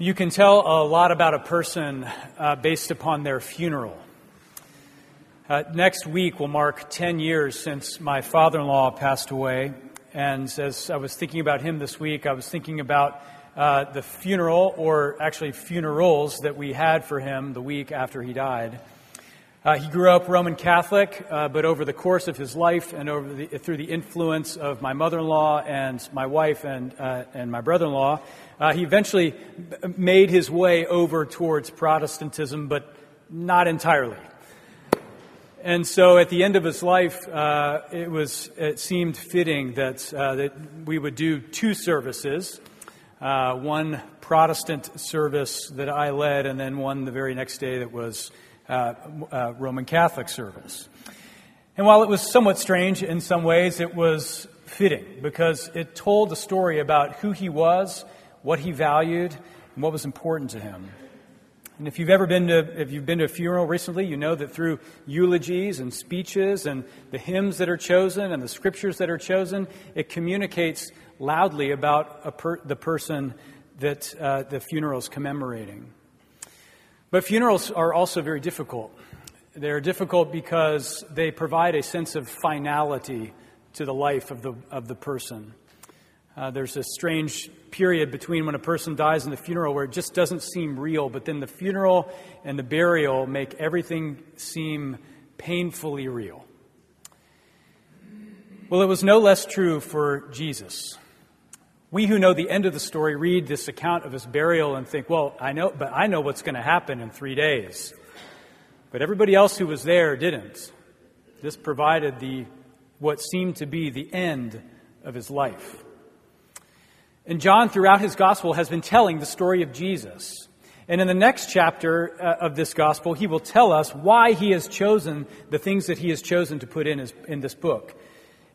You can tell a lot about a person uh, based upon their funeral. Uh, next week will mark 10 years since my father in law passed away. And as I was thinking about him this week, I was thinking about uh, the funeral, or actually funerals, that we had for him the week after he died. Uh, he grew up Roman Catholic, uh, but over the course of his life and over the, through the influence of my mother-in-law and my wife and, uh, and my brother-in-law, uh, he eventually made his way over towards Protestantism, but not entirely. And so at the end of his life, uh, it, was, it seemed fitting that, uh, that we would do two services. one Protestant service that I led, and then one the very next day that was uh, uh, Roman Catholic service. And while it was somewhat strange in some ways, it was fitting because it told the story about who he was, what he valued, and what was important to him. And if you've ever been to, if you've been to a funeral recently, you know that through eulogies and speeches and the hymns that are chosen and the scriptures that are chosen, it communicates loudly about per, the person that uh, the funeral is commemorating. But funerals are also very difficult. They're difficult because they provide a sense of finality to the life of the, of the person. Uh, there's a strange period between when a person dies and the funeral where it just doesn't seem real, but then the funeral and the burial make everything seem painfully real. Well, it was no less true for Jesus. We who know the end of the story read this account of his burial and think, well, I know, but I know what's going to happen in three days. But everybody else who was there didn't. This provided the, what seemed to be the end of his life. And John, throughout his gospel, has been telling the story of Jesus. And in the next chapter uh, of this gospel, he will tell us why he has chosen the things that he has chosen to put in, his, in this book.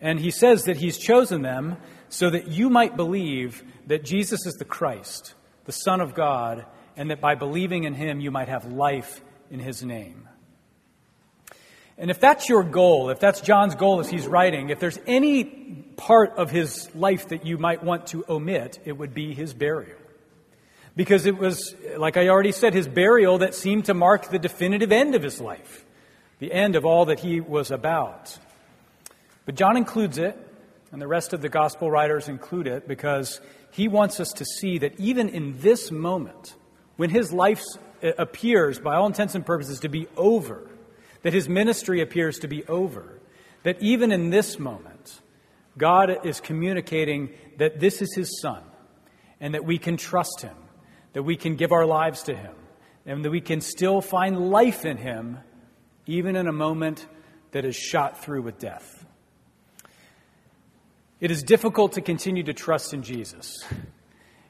And he says that he's chosen them so that you might believe that Jesus is the Christ, the Son of God, and that by believing in him you might have life in his name. And if that's your goal, if that's John's goal as he's writing, if there's any part of his life that you might want to omit, it would be his burial. Because it was, like I already said, his burial that seemed to mark the definitive end of his life, the end of all that he was about. But John includes it and the rest of the gospel writers include it because he wants us to see that even in this moment, when his life uh, appears, by all intents and purposes, to be over, that his ministry appears to be over, that even in this moment, God is communicating that this is his son and that we can trust him, that we can give our lives to him, and that we can still find life in him, even in a moment that is shot through with death. It is difficult to continue to trust in Jesus.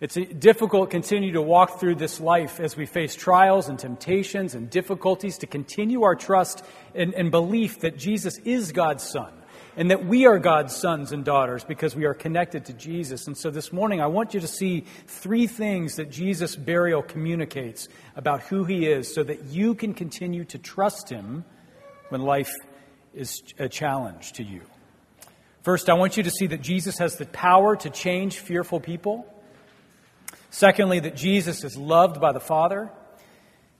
It's difficult to continue to walk through this life as we face trials and temptations and difficulties to continue our trust and, and belief that Jesus is God's Son and that we are God's sons and daughters because we are connected to Jesus. And so this morning, I want you to see three things that Jesus' burial communicates about who he is so that you can continue to trust him when life is a challenge to you. First, I want you to see that Jesus has the power to change fearful people. Secondly, that Jesus is loved by the Father.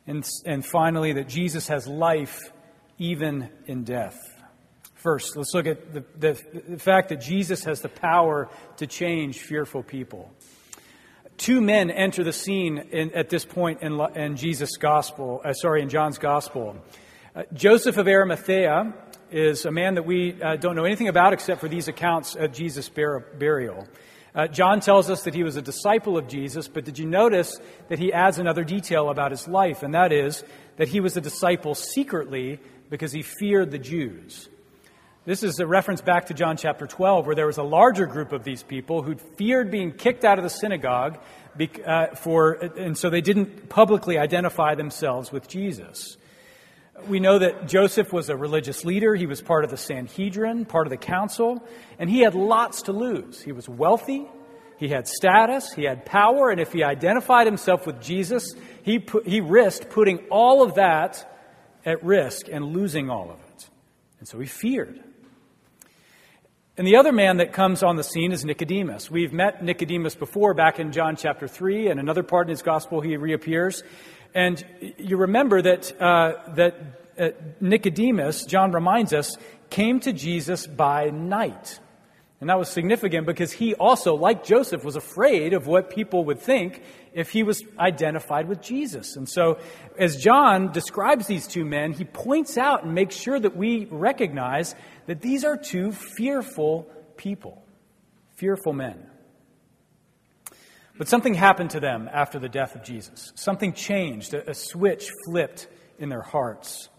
And, and finally, that Jesus has life even in death. First, let's look at the, the, the fact that Jesus has the power to change fearful people. Two men enter the scene in, at this point in, in Jesus' gospel, uh, sorry, in John's gospel. Uh, Joseph of Arimathea is a man that we uh, don't know anything about except for these accounts of Jesus' bur- burial. Uh, John tells us that he was a disciple of Jesus, but did you notice that he adds another detail about his life, and that is that he was a disciple secretly because he feared the Jews. This is a reference back to John chapter 12, where there was a larger group of these people who feared being kicked out of the synagogue, uh, for, and so they didn't publicly identify themselves with Jesus. We know that Joseph was a religious leader. He was part of the Sanhedrin, part of the council, and he had lots to lose. He was wealthy, he had status, he had power, and if he identified himself with Jesus, he, put, he risked putting all of that at risk and losing all of it. And so he feared. And the other man that comes on the scene is Nicodemus. We've met Nicodemus before back in John chapter 3, and another part in his gospel he reappears. And you remember that, uh, that uh, Nicodemus, John reminds us, came to Jesus by night. And that was significant because he also, like Joseph, was afraid of what people would think if he was identified with Jesus. And so, as John describes these two men, he points out and makes sure that we recognize that these are two fearful people, fearful men. But something happened to them after the death of Jesus. Something changed, a, a switch flipped in their hearts,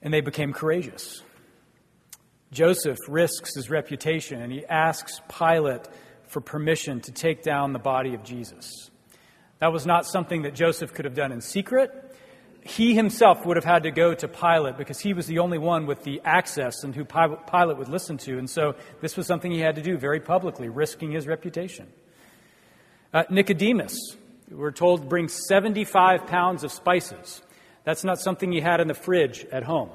and they became courageous. Joseph risks his reputation and he asks Pilate for permission to take down the body of Jesus. That was not something that Joseph could have done in secret. He himself would have had to go to Pilate because he was the only one with the access and who Pilate would listen to. And so this was something he had to do very publicly, risking his reputation. Uh, Nicodemus, we're told, brings 75 pounds of spices. That's not something he had in the fridge at home.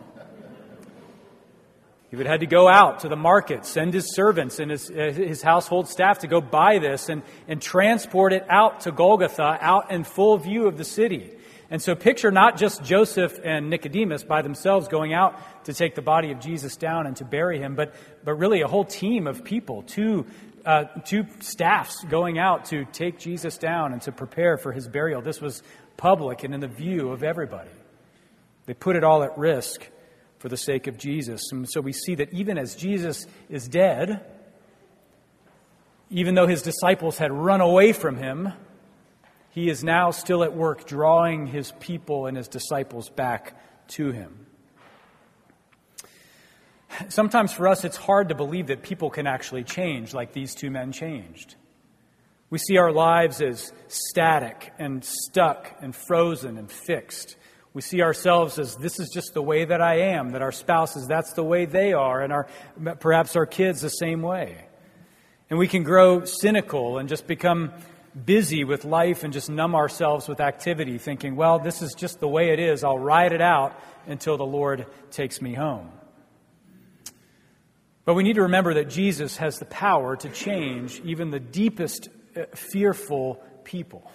He would have had to go out to the market, send his servants and his, uh, his household staff to go buy this and, and transport it out to Golgotha, out in full view of the city. And so picture not just Joseph and Nicodemus by themselves going out to take the body of Jesus down and to bury him, but, but really a whole team of people, two, uh, two staffs going out to take Jesus down and to prepare for his burial. This was public and in the view of everybody. They put it all at risk for the sake of Jesus. And so we see that even as Jesus is dead, even though his disciples had run away from him, he is now still at work drawing his people and his disciples back to him. Sometimes for us, it's hard to believe that people can actually change like these two men changed. We see our lives as static and stuck and frozen and fixed. We see ourselves as this is just the way that I am, that our spouses, that's the way they are, and our, perhaps our kids the same way. And we can grow cynical and just become busy with life and just numb ourselves with activity, thinking, well, this is just the way it is. I'll ride it out until the Lord takes me home. But we need to remember that Jesus has the power to change even the deepest uh, fearful people.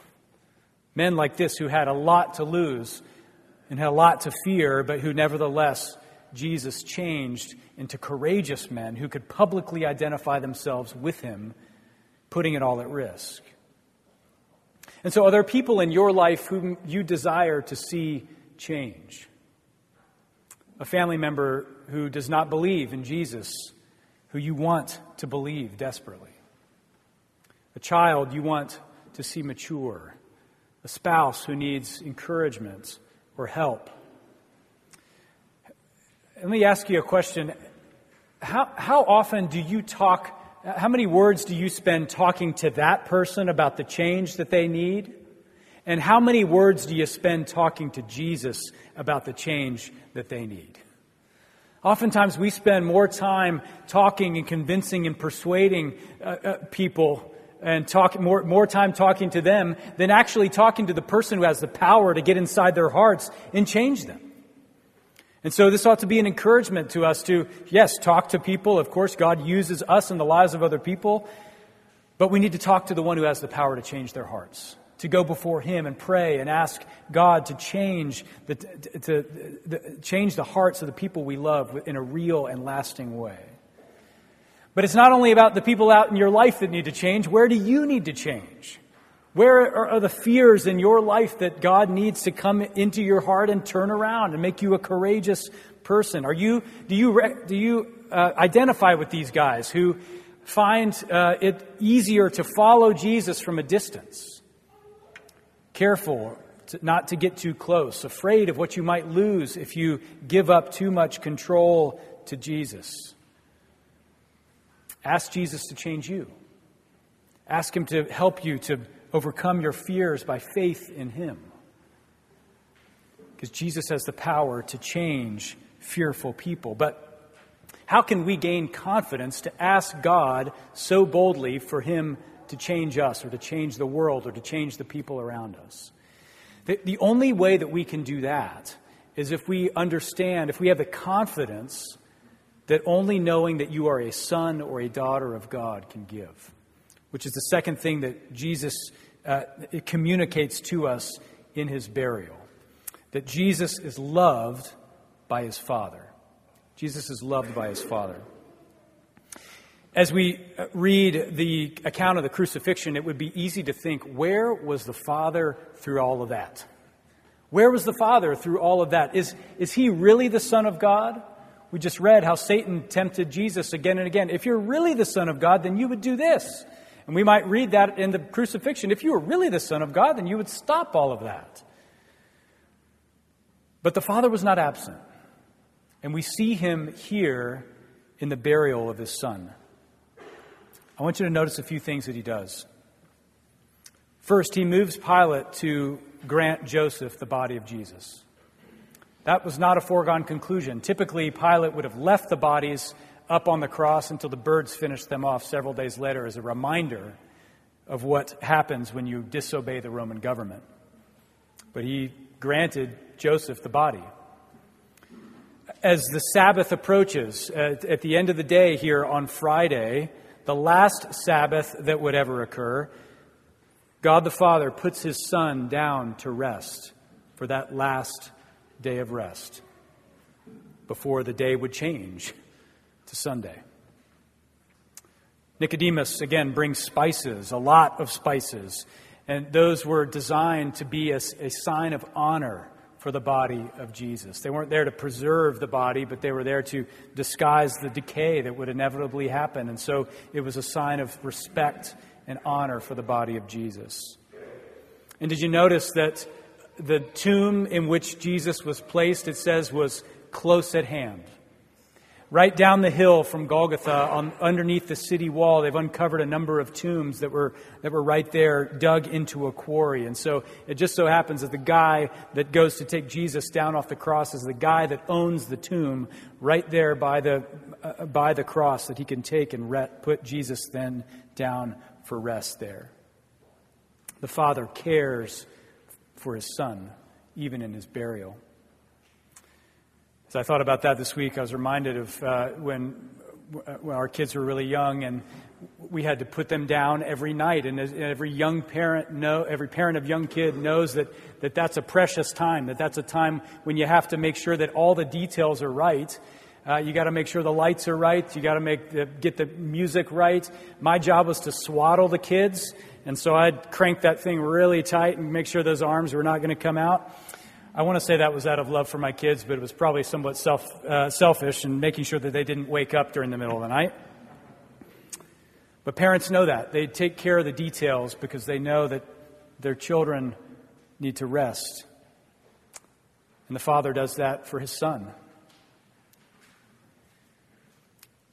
Men like this who had a lot to lose and had a lot to fear, but who nevertheless Jesus changed into courageous men who could publicly identify themselves with him, putting it all at risk. And so, are there people in your life whom you desire to see change? A family member who does not believe in Jesus, who you want to believe desperately. A child you want to see mature. A spouse who needs encouragement or help. Let me ask you a question. How, how often do you talk, how many words do you spend talking to that person about the change that they need? And how many words do you spend talking to Jesus about the change that they need? Oftentimes, we spend more time talking and convincing and persuading uh, uh, people and talk more, more time talking to them than actually talking to the person who has the power to get inside their hearts and change them. And so this ought to be an encouragement to us to, yes, talk to people. Of course, God uses us in the lives of other people, but we need to talk to the one who has the power to change their hearts, to go before Him and pray and ask God to change the, to, to, to change the hearts of the people we love in a real and lasting way. But it's not only about the people out in your life that need to change. Where do you need to change? Where are the fears in your life that God needs to come into your heart and turn around and make you a courageous person? Are you, do you, do you uh, identify with these guys who find uh, it easier to follow Jesus from a distance? Careful not to get too close, afraid of what you might lose if you give up too much control to Jesus. Ask Jesus to change you. Ask Him to help you to overcome your fears by faith in Him. Because Jesus has the power to change fearful people. But how can we gain confidence to ask God so boldly for Him to change us or to change the world or to change the people around us? The, the only way that we can do that is if we understand, if we have the confidence that only knowing that you are a son or a daughter of God can give, which is the second thing that Jesus uh, communicates to us in his burial. That Jesus is loved by his Father. Jesus is loved by his Father. As we uh, read the account of the crucifixion, it would be easy to think, where was the Father through all of that? Where was the Father through all of that? Is, is he really the Son of God? We just read how Satan tempted Jesus again and again. If you're really the Son of God, then you would do this. And we might read that in the crucifixion. If you were really the Son of God, then you would stop all of that. But the Father was not absent. And we see him here in the burial of his Son. I want you to notice a few things that he does. First, he moves Pilate to grant Joseph the body of Jesus. That was not a foregone conclusion. Typically, Pilate would have left the bodies up on the cross until the birds finished them off several days later as a reminder of what happens when you disobey the Roman government. But he granted Joseph the body. As the Sabbath approaches, at, at the end of the day here on Friday, the last Sabbath that would ever occur, God the Father puts his Son down to rest for that last day of rest before the day would change to Sunday. Nicodemus, again, brings spices, a lot of spices, and those were designed to be a, a sign of honor for the body of Jesus. They weren't there to preserve the body, but they were there to disguise the decay that would inevitably happen. And so it was a sign of respect and honor for the body of Jesus. And did you notice that the tomb in which Jesus was placed, it says, was close at hand? Right down the hill from Golgotha, on, underneath the city wall, they've uncovered a number of tombs that were, that were right there, dug into a quarry. And so it just so happens that the guy that goes to take Jesus down off the cross is the guy that owns the tomb right there by the, uh, by the cross that he can take and re- put Jesus then down for rest there. The Father cares for his Son, even in his burial. As I thought about that this week, I was reminded of uh, when, when our kids were really young and we had to put them down every night. And every young parent know, every parent of young kid knows that, that that's a precious time, that that's a time when you have to make sure that all the details are right. Uh, you got to make sure the lights are right. You got to make the, get the music right. My job was to swaddle the kids, and so I'd crank that thing really tight and make sure those arms were not going to come out. I want to say that was out of love for my kids, but it was probably somewhat self, uh, selfish and making sure that they didn't wake up during the middle of the night. But parents know that. They take care of the details because they know that their children need to rest. And the father does that for his son.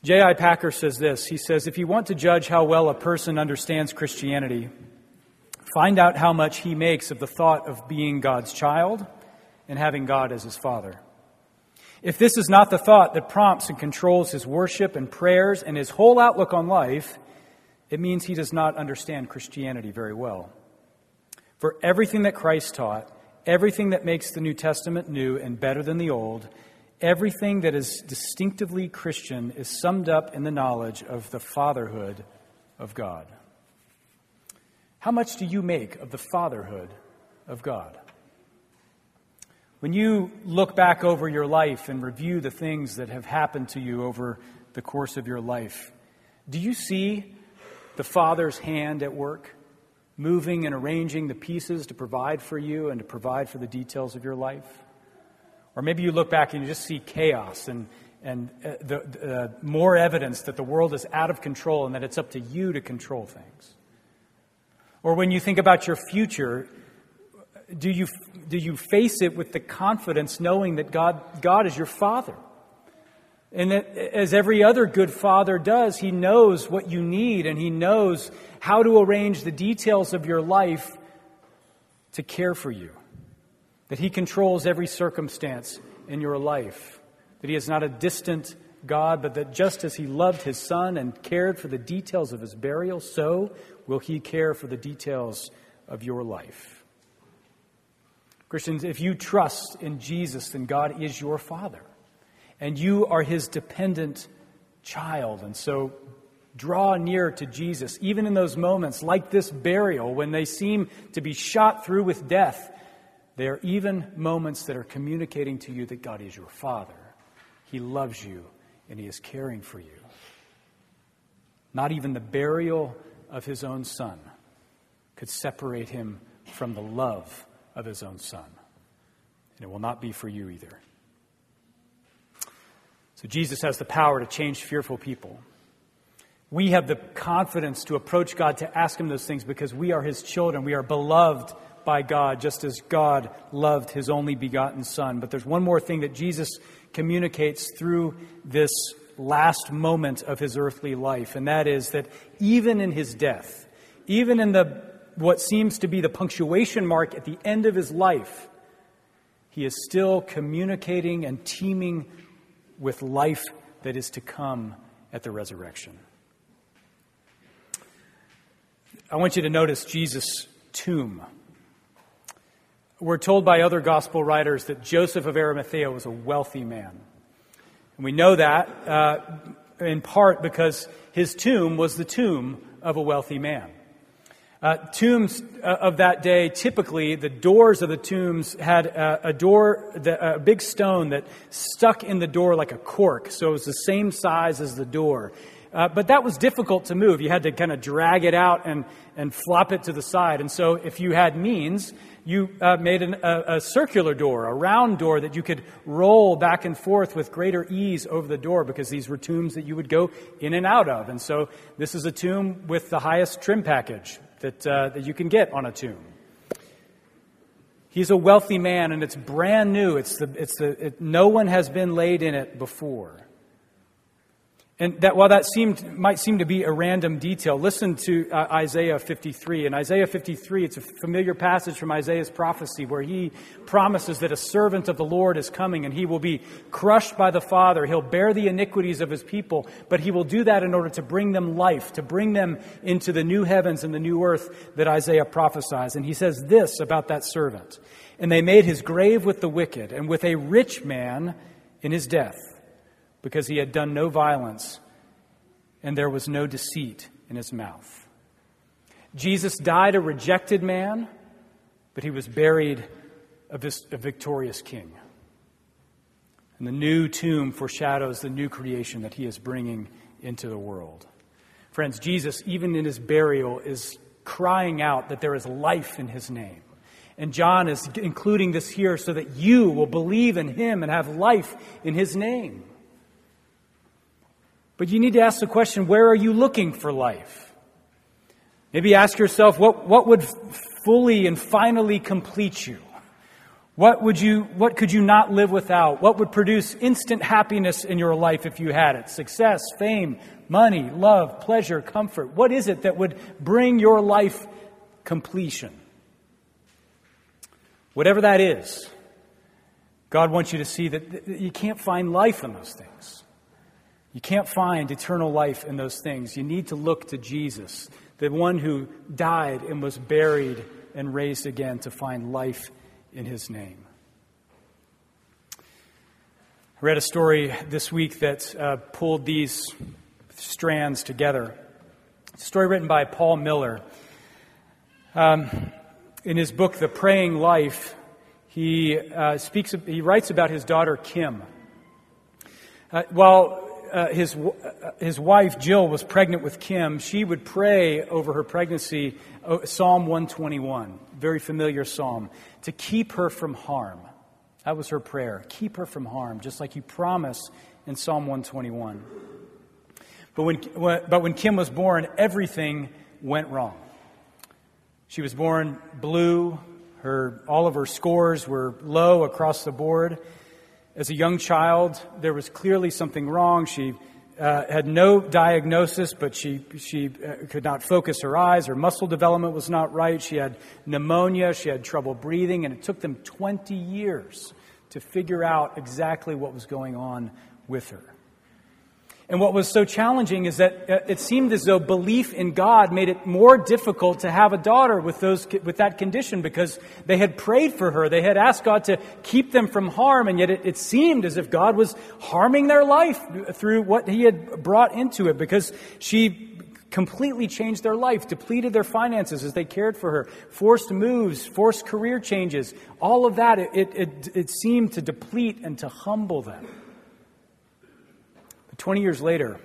J.I. Packer says this He says, If you want to judge how well a person understands Christianity, find out how much he makes of the thought of being God's child and having God as his Father. If this is not the thought that prompts and controls his worship and prayers and his whole outlook on life, it means he does not understand Christianity very well. For everything that Christ taught, everything that makes the New Testament new and better than the Old, everything that is distinctively Christian is summed up in the knowledge of the fatherhood of God. How much do you make of the fatherhood of God? When you look back over your life and review the things that have happened to you over the course of your life, do you see the Father's hand at work, moving and arranging the pieces to provide for you and to provide for the details of your life? Or maybe you look back and you just see chaos and, and uh, the, uh, more evidence that the world is out of control and that it's up to you to control things. Or when you think about your future, do you, do you face it with the confidence knowing that God, God is your Father? And that, as every other good father does, he knows what you need and he knows how to arrange the details of your life to care for you. That he controls every circumstance in your life. That he is not a distant God, but that just as he loved his son and cared for the details of his burial, so will he care for the details of your life. Christians, if you trust in Jesus, then God is your Father. and you are his dependent child. And so draw near to Jesus, even in those moments like this burial when they seem to be shot through with death. There are even moments that are communicating to you that God is your Father. He loves you and He is caring for you. Not even the burial of His own Son could separate Him from the love of His own Son. And it will not be for you either. So Jesus has the power to change fearful people. We have the confidence to approach God to ask Him those things because we are His children. We are beloved by God, just as God loved His only begotten Son. But there's one more thing that Jesus communicates through this last moment of His earthly life, and that is that even in His death, even in the what seems to be the punctuation mark at the end of His life, He is still communicating and teeming with life that is to come at the resurrection. I want you to notice Jesus' tomb. We're told by other gospel writers that Joseph of Arimathea was a wealthy man. And we know that uh, in part because his tomb was the tomb of a wealthy man. Uh, tombs uh, of that day, typically, the doors of the tombs had a, a door, the, a big stone that stuck in the door like a cork, so it was the same size as the door. Uh, but that was difficult to move. You had to kind of drag it out and, and flop it to the side. And so, if you had means, you uh, made an, a, a, circular door, a round door that you could roll back and forth with greater ease over the door because these were tombs that you would go in and out of. And so, this is a tomb with the highest trim package that, uh, that you can get on a tomb. He's a wealthy man, and it's brand new. It's the, it's the, it, no one has been laid in it before. And that while that seemed, might seem to be a random detail, listen to uh, Isaiah 53. In Isaiah 53, it's a familiar passage from Isaiah's prophecy where he promises that a servant of the Lord is coming and he will be crushed by the Father. He'll bear the iniquities of his people, but he will do that in order to bring them life, to bring them into the new heavens and the new earth that Isaiah prophesies. And he says this about that servant. And they made his grave with the wicked and with a rich man in his death because he had done no violence and there was no deceit in his mouth. Jesus died a rejected man, but he was buried a, victorious king. And the new tomb foreshadows the new creation that he is bringing into the world. Friends, Jesus, even in his burial, is crying out that there is life in his name. And John is including this here so that you will believe in him and have life in his name. But you need to ask the question where are you looking for life? Maybe ask yourself what, what would fully and finally complete you? What would you what could you not live without? What would produce instant happiness in your life if you had it? Success, fame, money, love, pleasure, comfort. What is it that would bring your life completion? Whatever that is, God wants you to see that you can't find life in those things. You can't find eternal life in those things. You need to look to Jesus, the one who died and was buried and raised again to find life in his name. I read a story this week that uh, pulled these strands together. It's a story written by Paul Miller. Um, in his book, The Praying Life, he uh, speaks. He writes about his daughter Kim. Uh, while uh, his, uh, his wife Jill was pregnant with Kim, she would pray over her pregnancy uh, Psalm 121, very familiar psalm, to keep her from harm. That was her prayer. Keep her from harm, just like you promise in Psalm 121. But when, but when Kim was born, everything went wrong. She was born blue. Her, all of her scores were low across the board. As a young child, there was clearly something wrong. She uh, had no diagnosis, but she, she uh, could not focus her eyes. Her muscle development was not right. She had pneumonia. She had trouble breathing, and it took them 20 years to figure out exactly what was going on with her. And what was so challenging is that uh, it seemed as though belief in God made it more difficult to have a daughter with, those, with that condition because they had prayed for her. They had asked God to keep them from harm, and yet it, it seemed as if God was harming their life through what He had brought into it because she completely changed their life, depleted their finances as they cared for her, forced moves, forced career changes. All of that, it, it, it seemed to deplete and to humble them. 20 years later,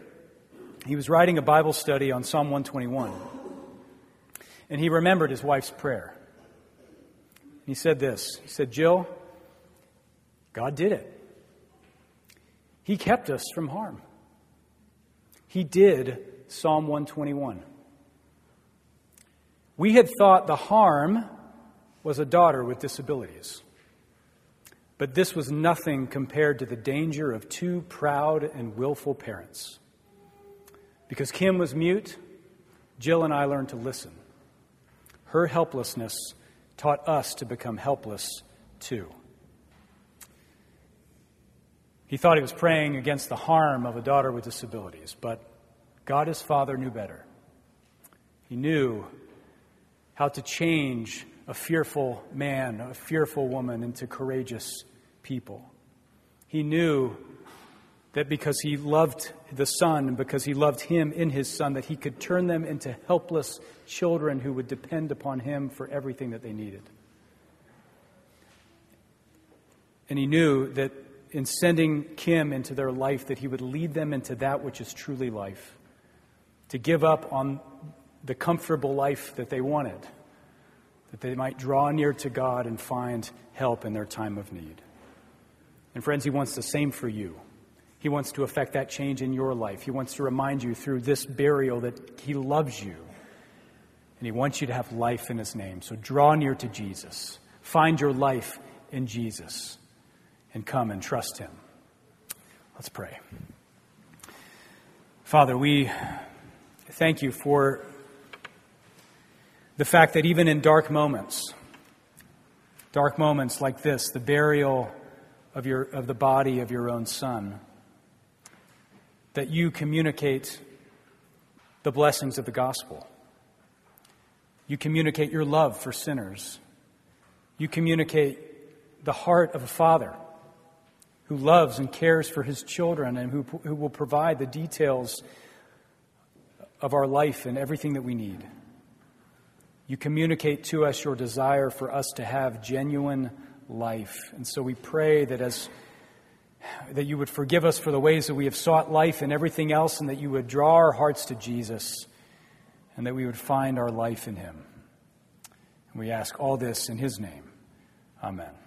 he was writing a Bible study on Psalm 121, and he remembered his wife's prayer. He said this He said, Jill, God did it. He kept us from harm. He did Psalm 121. We had thought the harm was a daughter with disabilities. But this was nothing compared to the danger of two proud and willful parents. Because Kim was mute, Jill and I learned to listen. Her helplessness taught us to become helpless too. He thought he was praying against the harm of a daughter with disabilities, but God, his father, knew better. He knew how to change a fearful man, a fearful woman into courageous people. He knew that because he loved the son and because he loved him in his son, that he could turn them into helpless children who would depend upon him for everything that they needed. And he knew that in sending Kim into their life, that he would lead them into that which is truly life, to give up on the comfortable life that they wanted that they might draw near to God and find help in their time of need. And friends, He wants the same for you. He wants to effect that change in your life. He wants to remind you through this burial that He loves you. And He wants you to have life in His name. So draw near to Jesus. Find your life in Jesus. And come and trust Him. Let's pray. Father, we thank you for the fact that even in dark moments, dark moments like this, the burial of, your, of the body of your own son, that you communicate the blessings of the gospel. You communicate your love for sinners. You communicate the heart of a father who loves and cares for his children and who, who will provide the details of our life and everything that we need. You communicate to us your desire for us to have genuine life. And so we pray that as that you would forgive us for the ways that we have sought life and everything else, and that you would draw our hearts to Jesus, and that we would find our life in him. And we ask all this in his name. Amen.